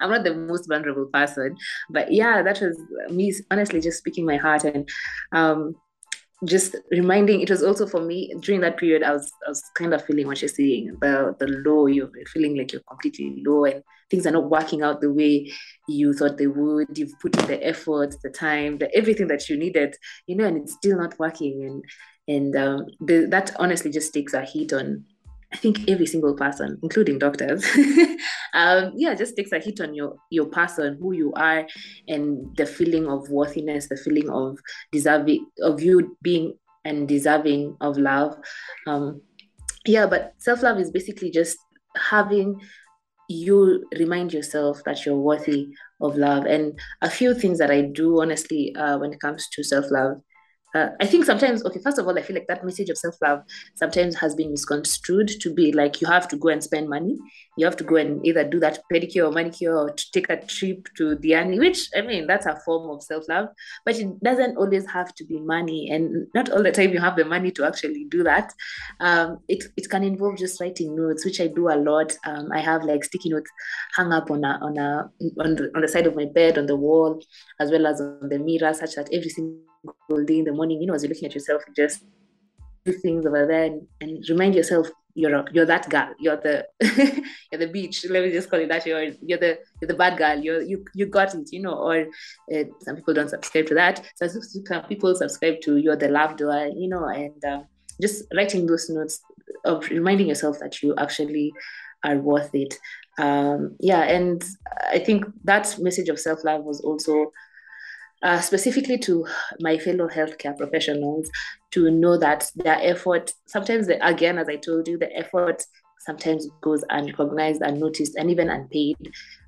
I'm not the most vulnerable person, but yeah, that was me honestly just speaking my heart and um, just reminding. It was also for me during that period. I was I was kind of feeling what you're saying the the low. You're feeling like you're completely low and things are not working out the way you thought they would. You've put in the effort, the time, the everything that you needed, you know, and it's still not working. And and um, the, that honestly just takes a hit on I think every single person, including doctors, um, yeah, just takes a hit on your your person, who you are, and the feeling of worthiness, the feeling of deserving of you being and deserving of love. Um, yeah, but self love is basically just having you remind yourself that you're worthy of love. And a few things that I do honestly uh, when it comes to self love uh, I think sometimes, okay, first of all, I feel like that message of self love sometimes has been misconstrued to be like you have to go and spend money. You have to go and either do that pedicure or manicure or to take a trip to Diani, which I mean, that's a form of self love, but it doesn't always have to be money. And not all the time you have the money to actually do that. Um, it, it can involve just writing notes, which I do a lot. Um, I have like sticky notes hung up on a, on a, on the, on the side of my bed, on the wall, as well as on the mirror, such that every single day in the morning, you know, as you're looking at yourself, just do things over there and, and remind yourself you're a, you're that girl. You're the you're the beach. Let me just call it that. You're you're the you're the bad girl. You're you you got it. You know. Or uh, some people don't subscribe to that. So some people subscribe to you're the loved one. You know, and uh, just writing those notes of reminding yourself that you actually are worth it. Um, yeah, and I think that message of self love was also uh, specifically to my fellow healthcare professionals to know that their effort, sometimes, the, again, as I told you, the effort sometimes goes unrecognized, unnoticed, and even unpaid.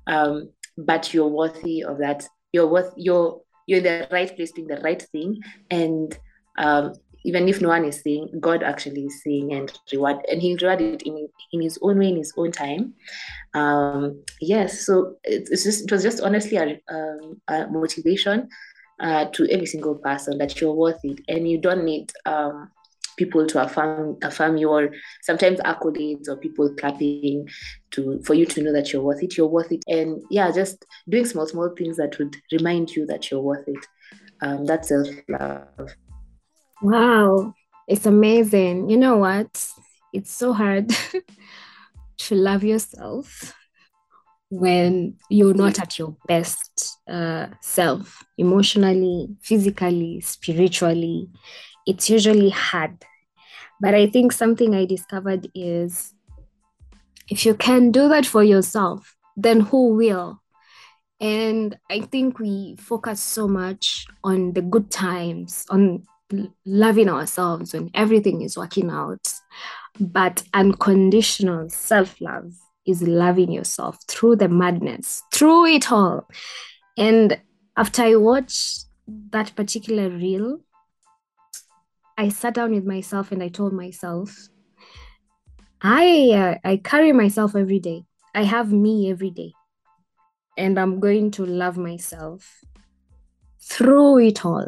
Um, but you're worthy of that. You're worth. You're you're in the right place doing the right thing, and um, even if no one is seeing, God actually is seeing and reward, and He'll reward it in in His own way, in His own time. Um, yes, so it, it's just it was just honestly a, um, a motivation uh, to every single person that you're worth it, and you don't need um, people to affirm affirm your sometimes accolades or people clapping to for you to know that you're worth it. You're worth it, and yeah, just doing small small things that would remind you that you're worth it. Um, that's self love. Wow, it's amazing. You know what? It's so hard to love yourself when you're not at your best uh, self, emotionally, physically, spiritually. It's usually hard. But I think something I discovered is if you can do that for yourself, then who will? And I think we focus so much on the good times, on loving ourselves when everything is working out. But unconditional self love is loving yourself through the madness, through it all. And after I watched that particular reel, I sat down with myself and I told myself, I uh, I carry myself every day. I have me every day. And I'm going to love myself through it all.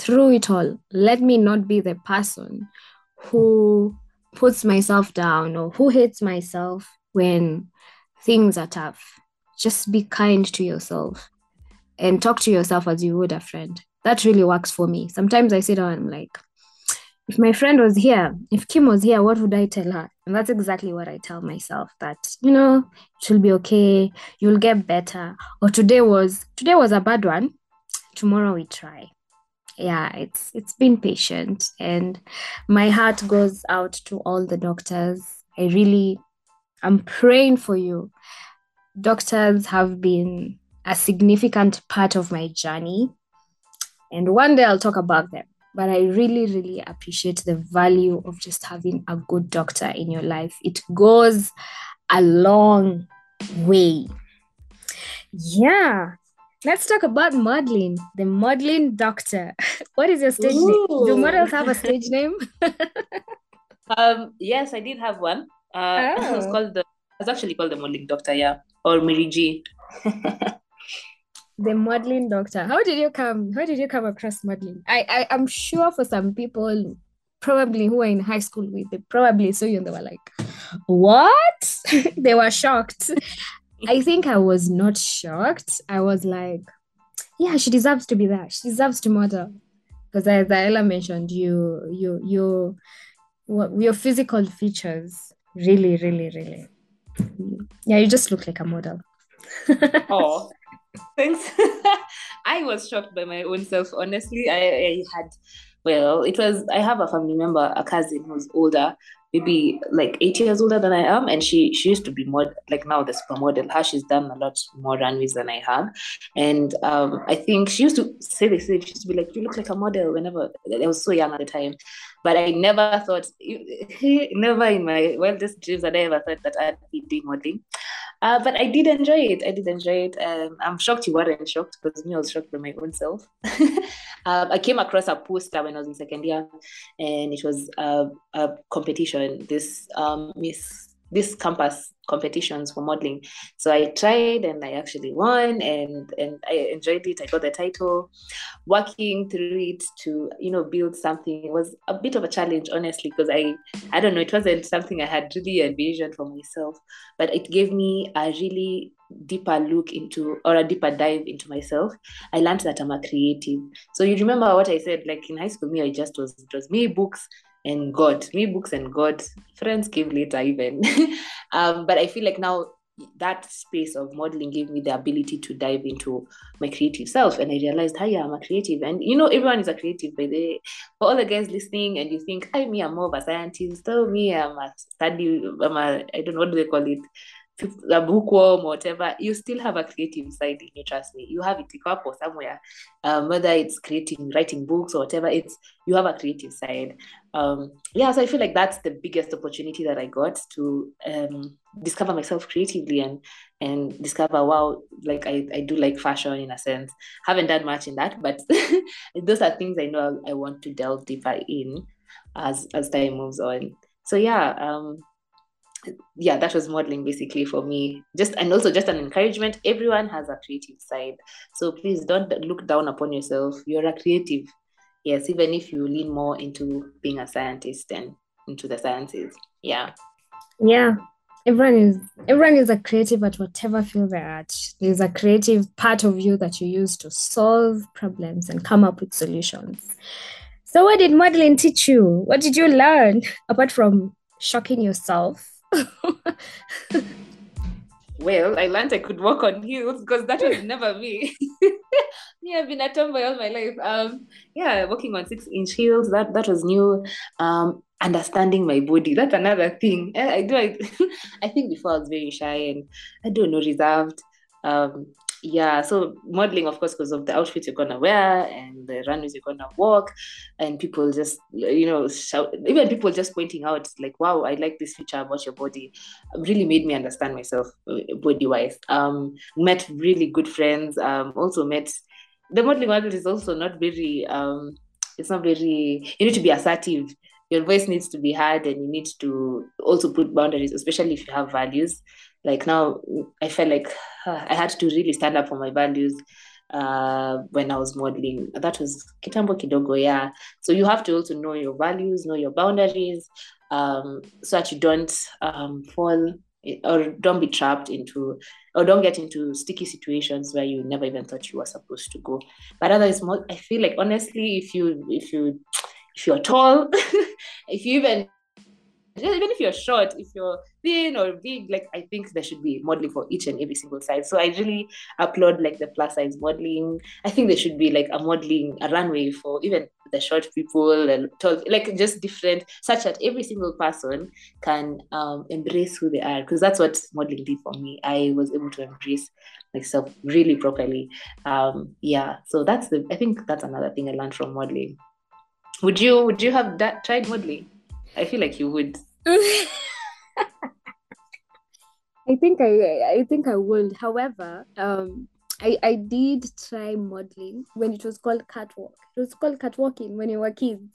Through it all. Let me not be the person who puts myself down or who hates myself when things are tough. Just be kind to yourself and talk to yourself as you would a friend. That really works for me. Sometimes I sit down and I'm like, if my friend was here, if Kim was here, what would I tell her? And that's exactly what I tell myself that, you know, it will be okay, you'll get better. Or today was today was a bad one. Tomorrow we try. Yeah, it's it's been patient and my heart goes out to all the doctors. I really I'm praying for you. Doctors have been a significant part of my journey. And one day I'll talk about them but I really, really appreciate the value of just having a good doctor in your life. It goes a long way. Yeah. Let's talk about modeling. The modeling doctor. what is your stage Ooh. name? Do models have a stage name? um, yes, I did have one. Uh, oh. it was called the. It's actually called the modeling doctor, yeah, or Mary G. the modeling doctor how did you come how did you come across modeling i, I i'm sure for some people probably who were in high school with they probably saw you and they were like what they were shocked i think i was not shocked i was like yeah she deserves to be there she deserves to model because as ella mentioned you you you your physical features really really really yeah you just look like a model oh Thanks. I was shocked by my own self. Honestly, I, I had, well, it was, I have a family member, a cousin who's older, maybe like eight years older than I am, and she she used to be more like now the supermodel. Her she's done a lot more runways than I have, and um, I think she used to say this. She used to be like, "You look like a model." Whenever I was so young at the time, but I never thought, never in my wildest dreams, that I ever thought that I'd be doing modeling. Uh, but I did enjoy it. I did enjoy it. Um, I'm shocked you weren't shocked because me, I was shocked by my own self. um, I came across a poster when I was in second year, and it was a, a competition. This um, Miss this campus competitions for modeling. So I tried and I actually won and and I enjoyed it. I got the title. Working through it to you know build something was a bit of a challenge, honestly, because I I don't know it wasn't something I had really envisioned for myself, but it gave me a really deeper look into or a deeper dive into myself i learned that i'm a creative so you remember what i said like in high school me i just was it was me books and God. Me, books and God. Friends came later, even. um, but I feel like now that space of modeling gave me the ability to dive into my creative self. And I realized, hi, I'm a creative. And you know, everyone is a creative the for all the guys listening, and you think, I me, I'm more of a scientist, tell me I'm a study, I'm a I don't know what do they call it a bookworm or whatever, you still have a creative side in you. Trust me, you have it up or somewhere. Um, whether it's creating, writing books or whatever, it's you have a creative side. Um, yeah, so I feel like that's the biggest opportunity that I got to um, discover myself creatively and and discover wow, like I, I do like fashion in a sense. Haven't done much in that, but those are things I know I want to delve deeper in as as time moves on. So yeah, um, yeah that was modeling basically for me. Just and also just an encouragement. Everyone has a creative side. So please don't look down upon yourself. You're a creative. Yes even if you lean more into being a scientist and into the sciences. Yeah. Yeah. Everyone is everyone is a creative at whatever field they're at. There's a creative part of you that you use to solve problems and come up with solutions. So what did modeling teach you? What did you learn apart from shocking yourself well, I learned I could walk on heels because that was never me. yeah, I've been a tomboy all my life. Um, yeah, walking on six inch heels, that that was new. Um, understanding my body, that's another thing. I, I do I, I think before I was very shy and I don't know, reserved. Um, yeah, so modeling, of course, because of the outfit you're gonna wear and the runways you're gonna walk, and people just, you know, shout, even people just pointing out, like, wow, I like this feature about your body, really made me understand myself uh, body wise. Um, met really good friends, um, also met the modeling world is also not very, um, it's not very, you need to be assertive your voice needs to be heard and you need to also put boundaries especially if you have values like now i felt like uh, i had to really stand up for my values uh, when i was modeling. That was kitambo kidogo yeah. So you have to also know your values know your boundaries um, so that you don't um, fall or don't be trapped into or don't get into sticky situations where you never even thought you were supposed to go. But otherwise i feel like honestly if you if you if you're tall, if you even even if you're short, if you're thin or big, like I think there should be modeling for each and every single size. So I really applaud like the plus size modeling. I think there should be like a modeling, a runway for even the short people and tall, like just different, such that every single person can um, embrace who they are. Because that's what modeling did for me. I was able to embrace myself really properly. Um, yeah. So that's the. I think that's another thing I learned from modeling. Would you would you have that tried modeling? I feel like you would. I think I I think I would. However, um I, I did try modeling when it was called catwalk. It was called catwalking when you were kids.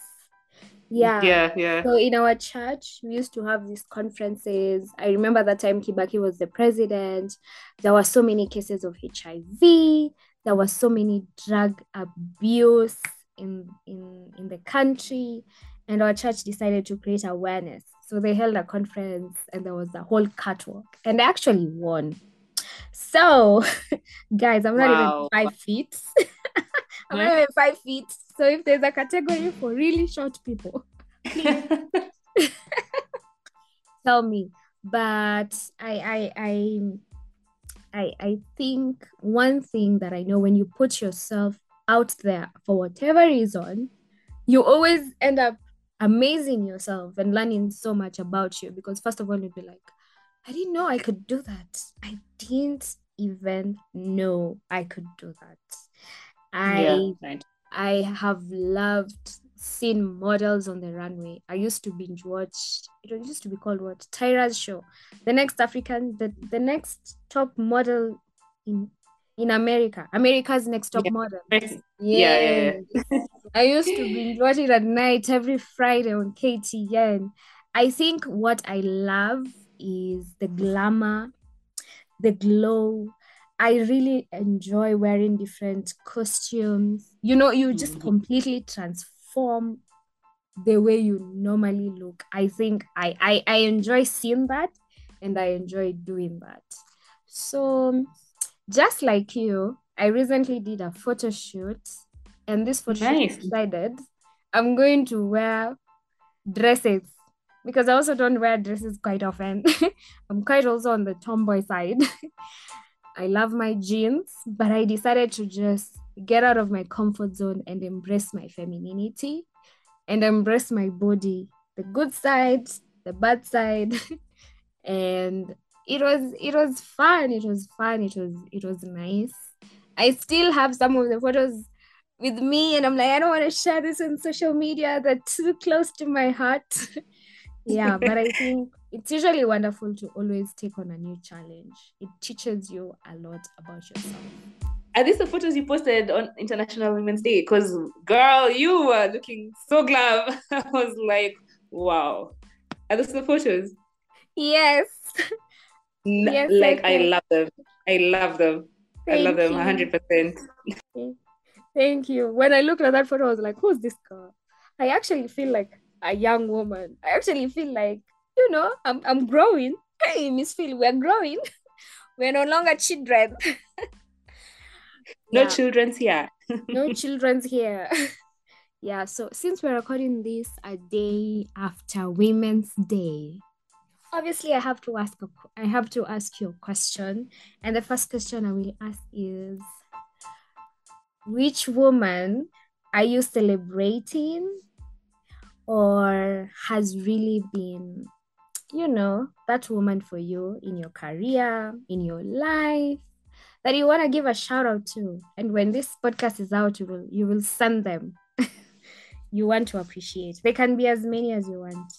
Yeah. Yeah, yeah. So in our church, we used to have these conferences. I remember that time Kibaki was the president. There were so many cases of HIV. There was so many drug abuse in in in the country and our church decided to create awareness. So they held a conference and there was a whole catwalk and I actually won. So guys i'm not wow. even five feet. I'm not hmm? even five feet. So if there's a category for really short people tell me. But I, I i i i think one thing that i know when you put yourself out there for whatever reason, you always end up amazing yourself and learning so much about you because first of all you'd be like i didn't know i could do that. I didn't even know i could do that. I yeah, right. i have loved seeing models on the runway. I used to binge watch it used to be called what? Tyra's show. The next african the, the next top model in in America. America's Next Top yeah. Model. Yeah, yeah, yeah. I used to be watching at night every Friday on KTN. I think what I love is the glamour, the glow. I really enjoy wearing different costumes. You know, you just mm-hmm. completely transform the way you normally look. I think I, I I enjoy seeing that and I enjoy doing that. So just like you, I recently did a photo shoot, and this photo nice. shoot decided I'm going to wear dresses because I also don't wear dresses quite often. I'm quite also on the tomboy side. I love my jeans, but I decided to just get out of my comfort zone and embrace my femininity and embrace my body, the good side, the bad side. and it was it was fun it was fun it was it was nice. I still have some of the photos with me and i'm like i don't want to share this on social media they're too close to my heart. Yeah but i think it's usually wonderful to always take on a new challenge. It teaches you a lot about yourself. Are these the photos you posted on international women's day? Because girl you were looking so glam. I was like wow. Are those the photos? Yes yes, like I, I love them. I love them. Thank I love them hundred percent. Thank you. When I looked at that photo, I was like, "Who's this girl?" I actually feel like a young woman. I actually feel like, you know, I'm I'm growing. Hey, Miss Phyll, we're growing. we're no longer children. no yeah. children's here. no children's here. yeah. So since we're recording this a day after Women's Day, obviously I have to ask a, I have to ask you a question. And the first question I will ask is which woman are you celebrating or has really been you know that woman for you in your career in your life that you want to give a shout out to. And when this podcast is out, you will you will send them. you want to appreciate. They can be as many as you want.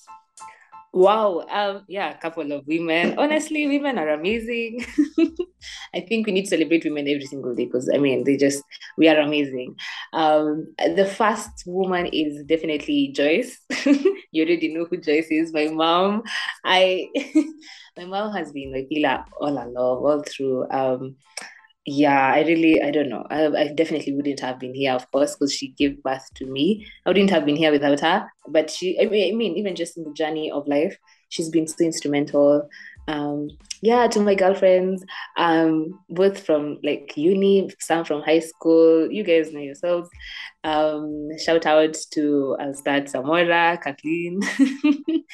Wow. Um, yeah, a couple of women. Honestly, women are amazing. I think we need to celebrate women every single day because I mean they just we are amazing. Um, the first woman is definitely Joyce. you already know who Joyce is, my mom. I my mom has been my pillar all along, all through. Um, yeah, I really, I don't know. I, I definitely wouldn't have been here, of course, because she gave birth to me. I wouldn't have been here without her. But she, I mean, I mean, even just in the journey of life, she's been so instrumental. Um, yeah, to my girlfriends, um, both from like uni, some from high school. You guys know yourselves. Um, shout out to I'll start Samora, Kathleen.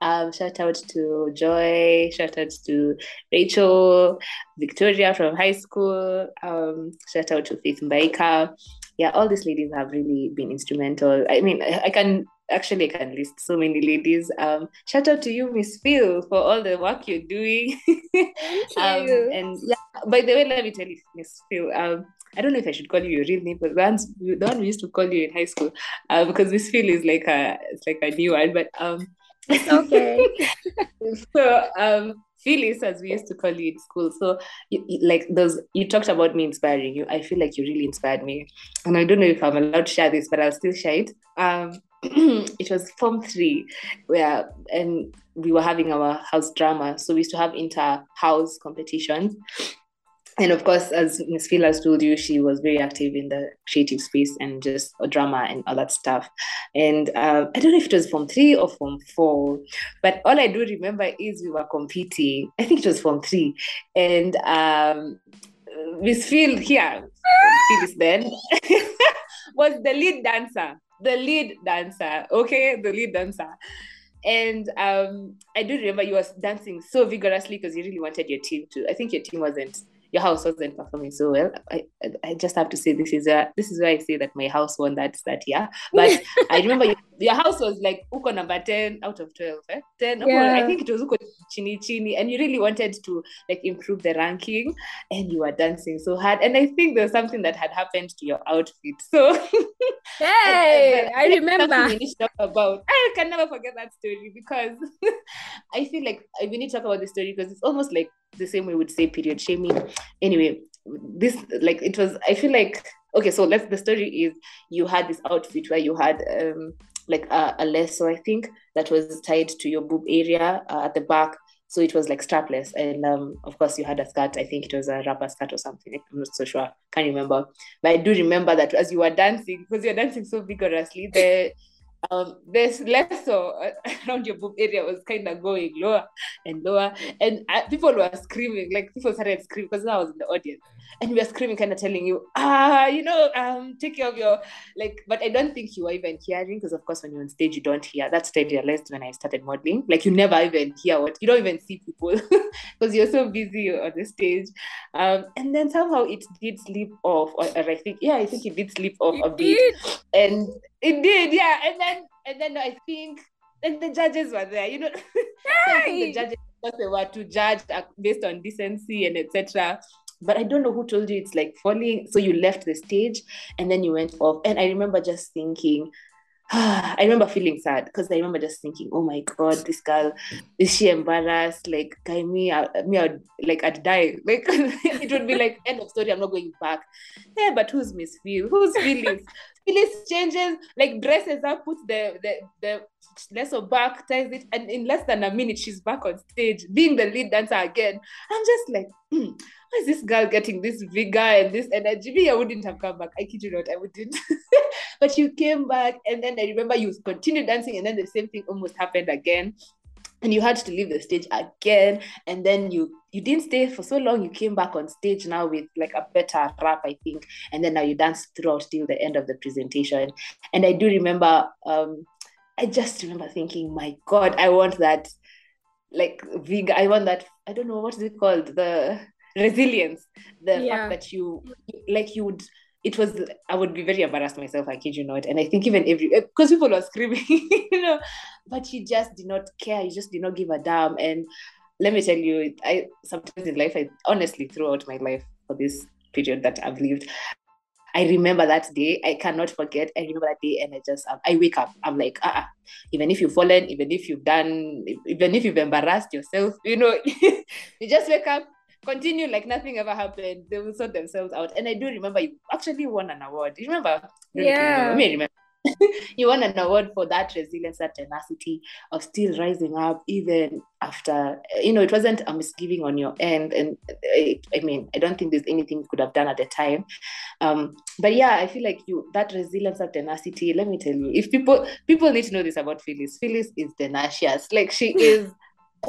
um, shout out to Joy. Shout out to Rachel, Victoria from high school. Um, shout out to Faith Mbaika. Yeah, all these ladies have really been instrumental. I mean, I, I can actually I can list so many ladies. Um, shout out to you, Miss Phyll, for all the work you're doing. Thank um, you. and yeah, by the way, let me tell you, Miss Phyll. Um, I don't know if I should call you your real name, but the, ones, the one we used to call you in high school, uh, because Miss Phyll is like a it's like a new one. But um, It's okay. so um, Phyllis, as we used to call you in school. So you, like those you talked about me inspiring you. I feel like you really inspired me, and I don't know if I'm allowed to share this, but I'll still share it. Um, it was Form Three, where and we were having our house drama. So we used to have inter house competitions. And of course, as Miss Phyll has told you, she was very active in the creative space and just drama and all that stuff. And uh, I don't know if it was Form 3 or Form 4, but all I do remember is we were competing. I think it was Form 3. And um, Miss Phyll here, Phyllis then, was the lead dancer. The lead dancer, okay? The lead dancer. And um, I do remember you was dancing so vigorously because you really wanted your team to. I think your team wasn't your house wasn't performing so well. I, I, just have to say this is a this is why I say that my house won that that year. But I remember your, your house was like uko number 10 out of 12. Eh? 10. uko- Yeah. I think it was uko chini chini and you really wanted to like improve the ranking and you were dancing so hard. And I think there's something that had happened to your outfit. So Hey, I Something remember. we need to talk about. I can never forget that story because I feel like I- we need to talk about the story because it's almost like the same way we would say period shaming. Anyway, this like it was. I feel like okay. So let's. The story is you had this outfit where you had um like a, a lasso, I think, that was tied to your boob area uh, at the back. So it was like strapless, and um, of course you had a skirt. I think it was a rubber skirt or something. I'm not so sure. Can't remember. But I do remember that as you were dancing, because you're dancing so vigorously, the um this lasso around your boob area was kind of going lower and lower, and uh, people were screaming. Like people started screaming because I was in the audience, and we were screaming, kind of telling you, ah, you know, um, take care of your like. But I don't think you were even hearing because, of course, when you're on stage, you don't hear. That's what I realized when I started modeling. Like you never even hear what you don't even see people because you're so busy on the stage. Um, and then somehow it did slip off, or, or I think, yeah, I think it did slip off a bit, did. and it did, yeah. And then, and then I think, and the judges were there, you know. Think the judges they were to judge uh, based on decency and etc. But I don't know who told you it's like falling. So you left the stage and then you went off. And I remember just thinking, I remember feeling sad because I remember just thinking, oh my god, this girl is she embarrassed? Like, guy, me, I, me, I'd, like I'd die. Like it would be like end of story. I'm not going back. Yeah, but who's Miss Phyll? Who's Phyllis? Phyllis changes, like dresses up, puts the the the lasso back, ties it, and in less than a minute she's back on stage, being the lead dancer again. I'm just like, hmm, why is this girl getting this vigor and this energy? Me, I wouldn't have come back. I kid you not, I wouldn't. but you came back, and then I remember you continued dancing, and then the same thing almost happened again. And you had to leave the stage again, and then you you didn't stay for so long. You came back on stage now with like a better rap, I think, and then now you danced throughout till the end of the presentation. And I do remember, um, I just remember thinking, my God, I want that, like big I want that. I don't know what is it called, the resilience, the Yeah. fact that you like you would it was I would be very embarrassed myself, I kid you not. And I think even every because people were screaming, you know, but she just did not care, you just did not give a damn. And let me tell you, I sometimes in life, I honestly throughout my life, for this period that I've lived. I remember that day. I cannot forget. I remember that day, and I just um, I wake up. I'm like, ah, uh-uh. even if you've fallen, even if you've done, even if you've embarrassed yourself, you know, you just wake up, continue like nothing ever happened. They will sort themselves out. And I do remember you actually won an award. You remember? Yeah. Mean, remember. you won an award for that resilience, that tenacity of still rising up even after, you know, it wasn't a misgiving on your end. And I, I mean, I don't think there's anything you could have done at the time. Um, but yeah, I feel like you, that resilience, that tenacity, let me tell you, if people, people need to know this about Phyllis. Phyllis is tenacious. Like she is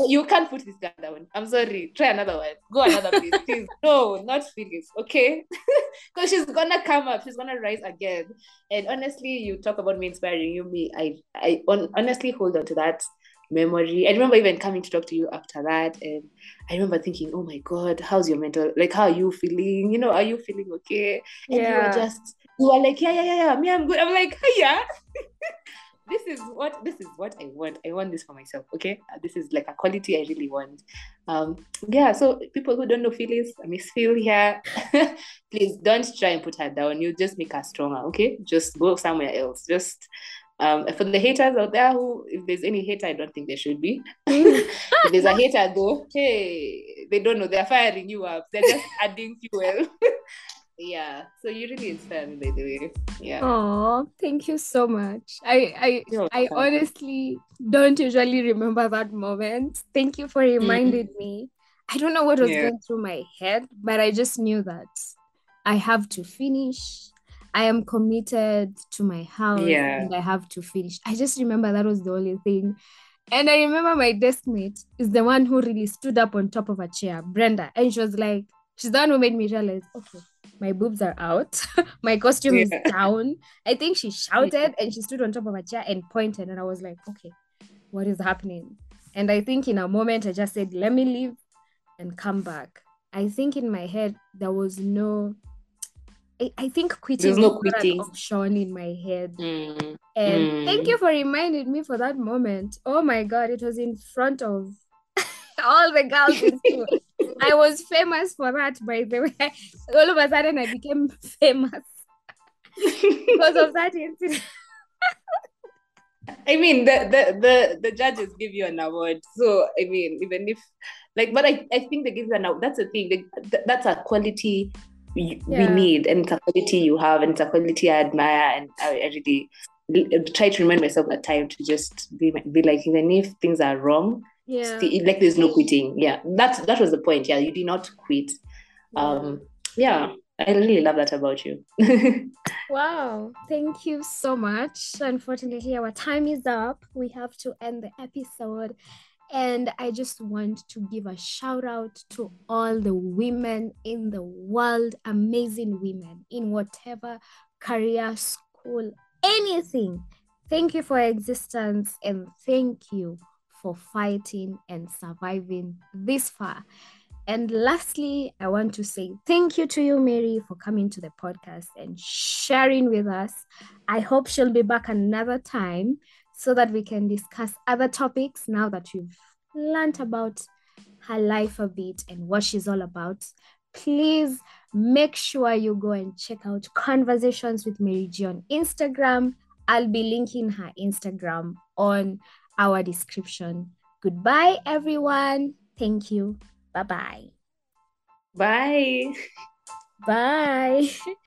you can't put this guy down. I'm sorry. Try another one. Go another place, please. No, not Phyllis. Okay, because she's gonna come up. She's gonna rise again. And honestly, you talk about me inspiring you. Me, I, I on, honestly hold on to that memory. I remember even coming to talk to you after that, and I remember thinking, "Oh my God, how's your mental? Like, how are you feeling? You know, are you feeling okay?" And yeah. you were just, you were like, "Yeah, yeah, yeah, yeah. Me, I'm good." I'm like, "Yeah." this is what this is what I want. I want this for myself. Okay, uh, this is like a quality I really want. Um, yeah. So people who don't know Phyllis, Miss Phyll here, please don't try and put her down. You just make her stronger. Okay, just go somewhere else. Just um, for the haters out there who, if there's any hater, I don't think there should be. if there's a hater though, hey, they don't know they're firing you up. They're just adding fuel yeah. So you really inspire me by the way. Yeah. Oh thank you so much. I i i honestly don't usually remember that moment. Thank you for mm-hmm. reminding mm-hmm. me. I don't know what was yeah. going through my head but i just knew that i have to finish. I am committed to my house yeah. and i have to finish. I just remember that was the only thing. And i remember my desk mate is the one who really stood up on top of a chair brenda. And she was like she's the one who made me realize okay my boobs are out, my costume yeah. is down. I think she shouted and she stood on top of a chair and pointed, and I was like, okay, what is happening? And I think in a moment I just said, let me leave and come back. I think in my head there was no I, I think quitting There's no quitting. option in my head. Mm. And mm. thank you for reminding me for that moment. Oh my god, it was in front of all the girls in school. I was famous for that, by the way. All of a sudden, I became famous because of that incident. I mean, the, the the the judges give you an award. So I mean, even if like, but I, I think they give you an award. That's the thing. They, that's a quality we, yeah. we need, and it's a quality you have, and it's a quality I admire, and I, I really try to remind myself at time to just be be like, even if things are wrong, yeah. Like there's no quitting. Yeah. That's that was the point. Yeah you did not quit. Um yeah. I really love that about you. Wow. Thank you so much. Unfortunately our time is up. We have to end the episode. And I just want to give a shout out to all the women in the world, amazing women in whatever career, school, anything. Thank you for existence and thank you for fighting and surviving this far. And lastly, I want to say thank you to you, Mary, for coming to the podcast and sharing with us. I hope she'll be back another time so that we can discuss other topics now that you've learned about her life a bit and what she's all about. Please make sure you go and check out Conversations with Mary G on Instagram. I'll be linking her Instagram on our description. Goodbye, everyone. Thank you. Bye-bye. Bye. Bye.